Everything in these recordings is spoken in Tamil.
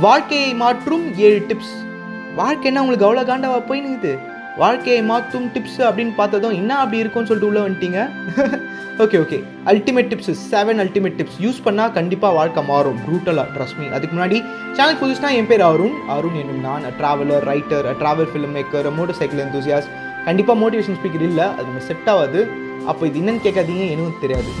வாழ்க்கையை மாற்றும் ஏழு டிப்ஸ் வாழ்க்கை என்ன? உங்களுக்கு அவ்வளோ காண்டாவா போயினுக்குது வாழ்க்கையை மாற்றும் டிப்ஸ் அப்படின்னு பார்த்ததும் என்ன அப்படி இருக்கும்னு சொல்லிட்டு உள்ளே வந்துட்டீங்க? Okay okay ultimate tips seven ultimate tips use பண்ணால் கண்டிப்பாக வாழ்க்கை மாறும். ப்ரூட்டலாக ட்ரஸ்ட் மீ அதுக்கு முன்னாடி சேனல் புதுசுனா என் பேர் அருண். அருண் என்னும் நான் traveller writer travel film maker motor cycle enthusiast. கண்டிப்பாக மோட்டிவேஷன் ஸ்பீக்கர் இல்லை. அது செட் ஆகாது. அப்போ இது என்னன்னு கேட்காதீங்க எனக்கும் தெரியாது.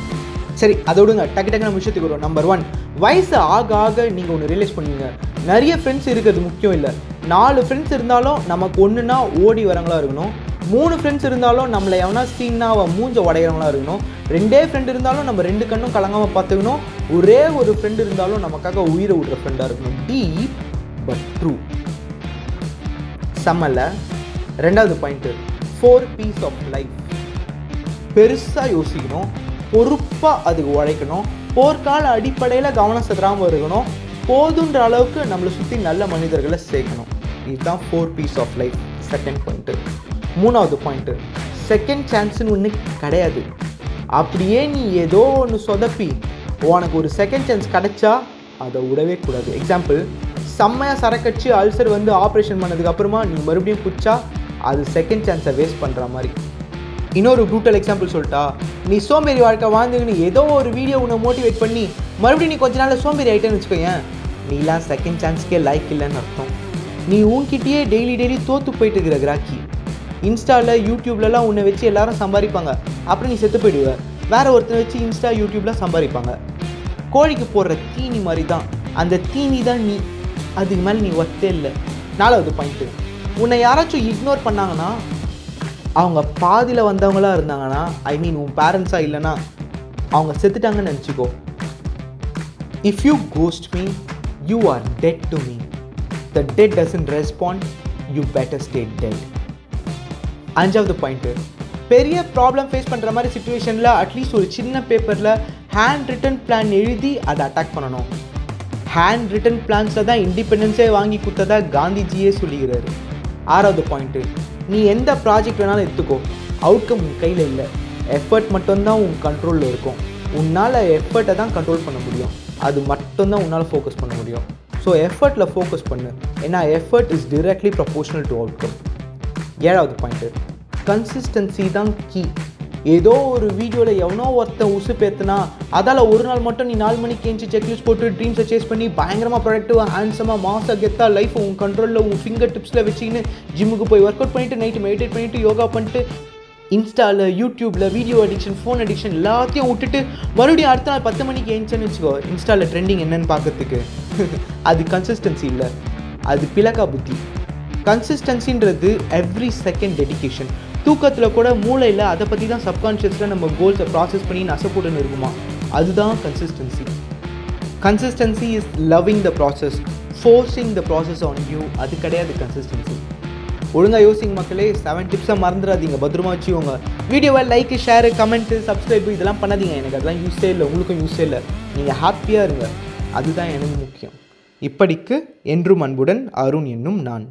சரி அதை விடுங்க. டக்கு டக்குன்னு விஷயத்துக்கு வரும் நம்பர் ஒன் வயசு ஆக ஆக நீங்கள் ஒன்று ரியலைஸ் பண்ணுவீங்க நிறைய ஃப்ரெண்ட்ஸ் இருக்கிறது முக்கியம் இல்லை. நாலு ஃப்ரெண்ட்ஸ் இருந்தாலும் நமக்கு ஒன்றுனா ஓடி வரவங்களா இருக்கணும். மூணு ஃப்ரெண்ட்ஸ் இருந்தாலும் நம்மளை எவனா சீன்னா அவன் மூஞ்ச உடையிறவங்களா இருக்கணும். ரெண்டே ஃப்ரெண்ட் இருந்தாலும் நம்ம ரெண்டு கண்ணும் கலங்காமல் பார்த்துக்கணும். ஒரே ஒரு ஃப்ரெண்ட் இருந்தாலும் நமக்காக உயிரை விடுற ஃப்ரெண்டாக இருக்கணும். டீப் பட் ட்ரூ செம்மல்ல. ரெண்டாவது point for peace of life பெருசாக யோசிக்கணும். பொறுப்பாக அதுக்கு உழைக்கணும். போர்க்கால அடிப்படையில் கவனம் செலுத்தாமல் இருக்கணும். போதுன்ற அளவுக்கு நம்மளை சுற்றி நல்ல மனிதர்களை சேர்க்கணும். இதுதான் for peace of life second point மூணாவது பாயிண்ட்டு செகண்ட் சான்ஸுன்னு ஒன்று கிடையாது. அப்படியே நீ ஏதோ ஒன்று சொதப்பி உனக்கு ஒரு செகண்ட் சான்ஸ் கிடைச்சா அதை விடவே கூடாது. எக்ஸாம்பிள் செம்மையாக சரக்கடிச்சு அல்சர் வந்து ஆப்ரேஷன் பண்ணதுக்கப்புறமா நீ மறுபடியும் குச்சா அது செகண்ட் சான்ஸை வேஸ்ட் பண்ணுற மாதிரி. இன்னொரு ப்ரூட்டல் எக்ஸாம்பிள் சொல்லிட்டா நீ சோம்பேறி வாழ்க்கை வாழ்ந்துக்கின்னு ஏதோ ஒரு வீடியோ உன்னை மோட்டிவேட் பண்ணி மறுபடியும் நீ கொஞ்ச நாள் சோம்பேறி ஆகிட்டேன்னு வச்சுக்கோயேன் நீலாம் செகண்ட் சான்ஸ்க்கே லைக் இல்லைன்னு அர்த்தம். நீ உன்கிட்டயே டெய்லி டெய்லி தோற்று போயிட்டு இருக்கிற கிராக்கி. இன்ஸ்டாவில் யூடியூப்லலாம் உன்னை வச்சு எல்லாரும் சம்பாதிப்பாங்க. அப்புறம் நீ செத்து போயிடுவ. வேற ஒருத்தனை வச்சு இன்ஸ்டா யூடியூப்லாம் சம்பாதிப்பாங்க. கோழிக்கு போடுற தீனி மாதிரி தான் அந்த தீனி தான் நீ அதுக்கு மேலே நீ ஒத்தே இல்லை. நாலாவது பாயிண்ட்டு உன்னை யாராச்சும் இக்னோர் பண்ணாங்கன்னா அவங்க பாதியில் வந்தவங்களா இருந்தாங்கன்னா ஐ மீன் உன் பேரண்ட்ஸாக இல்லைன்னா அவங்க செத்துட்டாங்கன்னு நினச்சிக்கோ. If you ghost me you are dead to me the dead doesn't respond you better stay dead அஞ்சாவது பாயிண்ட்டு பெரிய ப்ராப்ளம் ஃபேஸ் பண்ணுற மாதிரி சுச்சுவேஷனில் அட்லீஸ்ட் ஒரு சின்ன பேப்பரில் ஹேண்ட் ரிட்டன் பிளான் எழுதி அதை அட்டாக் பண்ணணும். ஹேண்ட் ரிட்டன் பிளான்ஸில் தான் இண்டிபெண்டன்ஸே வாங்கி கொடுத்ததா காந்திஜியே சொல்லிக்கிறாரு ஆறாவது பாயிண்ட்டு நீ எந்த ப்ராஜெக்ட் வேணாலும் எடுத்துக்கோ. அவுட்கம் உன் கையில் இல்லை. எஃபர்ட் மட்டும்தான் உன் கண்ட்ரோலில் இருக்கும். உன்னால் எஃபர்ட்டை தான் கண்ட்ரோல் பண்ண முடியும். அது மட்டும்தான் உன்னால் ஃபோக்கஸ் பண்ண முடியும். ஸோ எஃபர்ட்டில் ஃபோக்கஸ் பண்ணு. ஏன்னா effort is directly proportional to outcome ஏழாவது பாயிண்ட்டு கன்சிஸ்டன்சி தான் கீ ஏதோ ஒரு வீடியோவில் எவனோ ஒருத்தன் உசு பேத்துனா அதால் ஒரு நாள் மட்டும் நீ நாலு மணிக்கு ஏஞ்சி செக்லிஸ்ட் போட்டு ட்ரீம்ஸை சேஸ் பண்ணி பயங்கரமாக ப்ரொடக்டிவாக ஹேண்ட்ஸமாக மாசாக கெத்தா லைஃப் உன் கண்ட்ரோலில் உன் ஃபிங்கர் டிப்ஸில் வச்சுக்கின்னு ஜிம்முக்கு போய் ஒர்க் அவுட் பண்ணிட்டு நைட்டு மெடிடேட் பண்ணிட்டு யோகா பண்ணிட்டு இன்ஸ்டாவில் யூடியூப்பில் வீடியோ அடிக்ஷன் ஃபோன் அடிக்ஷன் எல்லாத்தையும் விட்டுட்டு மறுபடியும் அடுத்த நாள் பத்து மணிக்கு ஏஞ்சேன்னு வச்சுக்கோ இன்ஸ்டாவில் ட்ரெண்டிங் என்னன்னு பார்க்கறதுக்கு. அது கன்சிஸ்டன்சி இல்லை. அது பிளக்கா புத்தி. கன்சிஸ்டன்சின்றது எவ்ரி செகண்ட் டெடிக்கேஷன் தூக்கத்தில் கூட மூளையில் அதை பற்றி தான் சப்கான்ஷியஸில் நம்ம கோல்ஸை ப்ராசஸ் பண்ணி நசப்புடன் இருக்குமா? அதுதான் consistency consistency is loving the process forcing the process on you அது கிடையாது கன்சிஸ்டன்சி ஒழுங்காக யோசிங்க மக்களே செவன் டிப்ஸை மறந்துடாதீங்க. பத்திரமா வச்சுக்கோங்க. வீடியோவை லைக்கு ஷேரு கமெண்ட்டு சப்ஸ்கிரைப் இதெல்லாம் பண்ணாதீங்க. எனக்கு அதெல்லாம் யூஸே இல்லை. உங்களுக்கும் யூஸே இல்லை. நீங்கள் ஹாப்பியாக இருங்க. அதுதான் எனக்கு முக்கியம். இப்படிக்கு என்றும் அன்புடன் அருண் என்னும் நான்.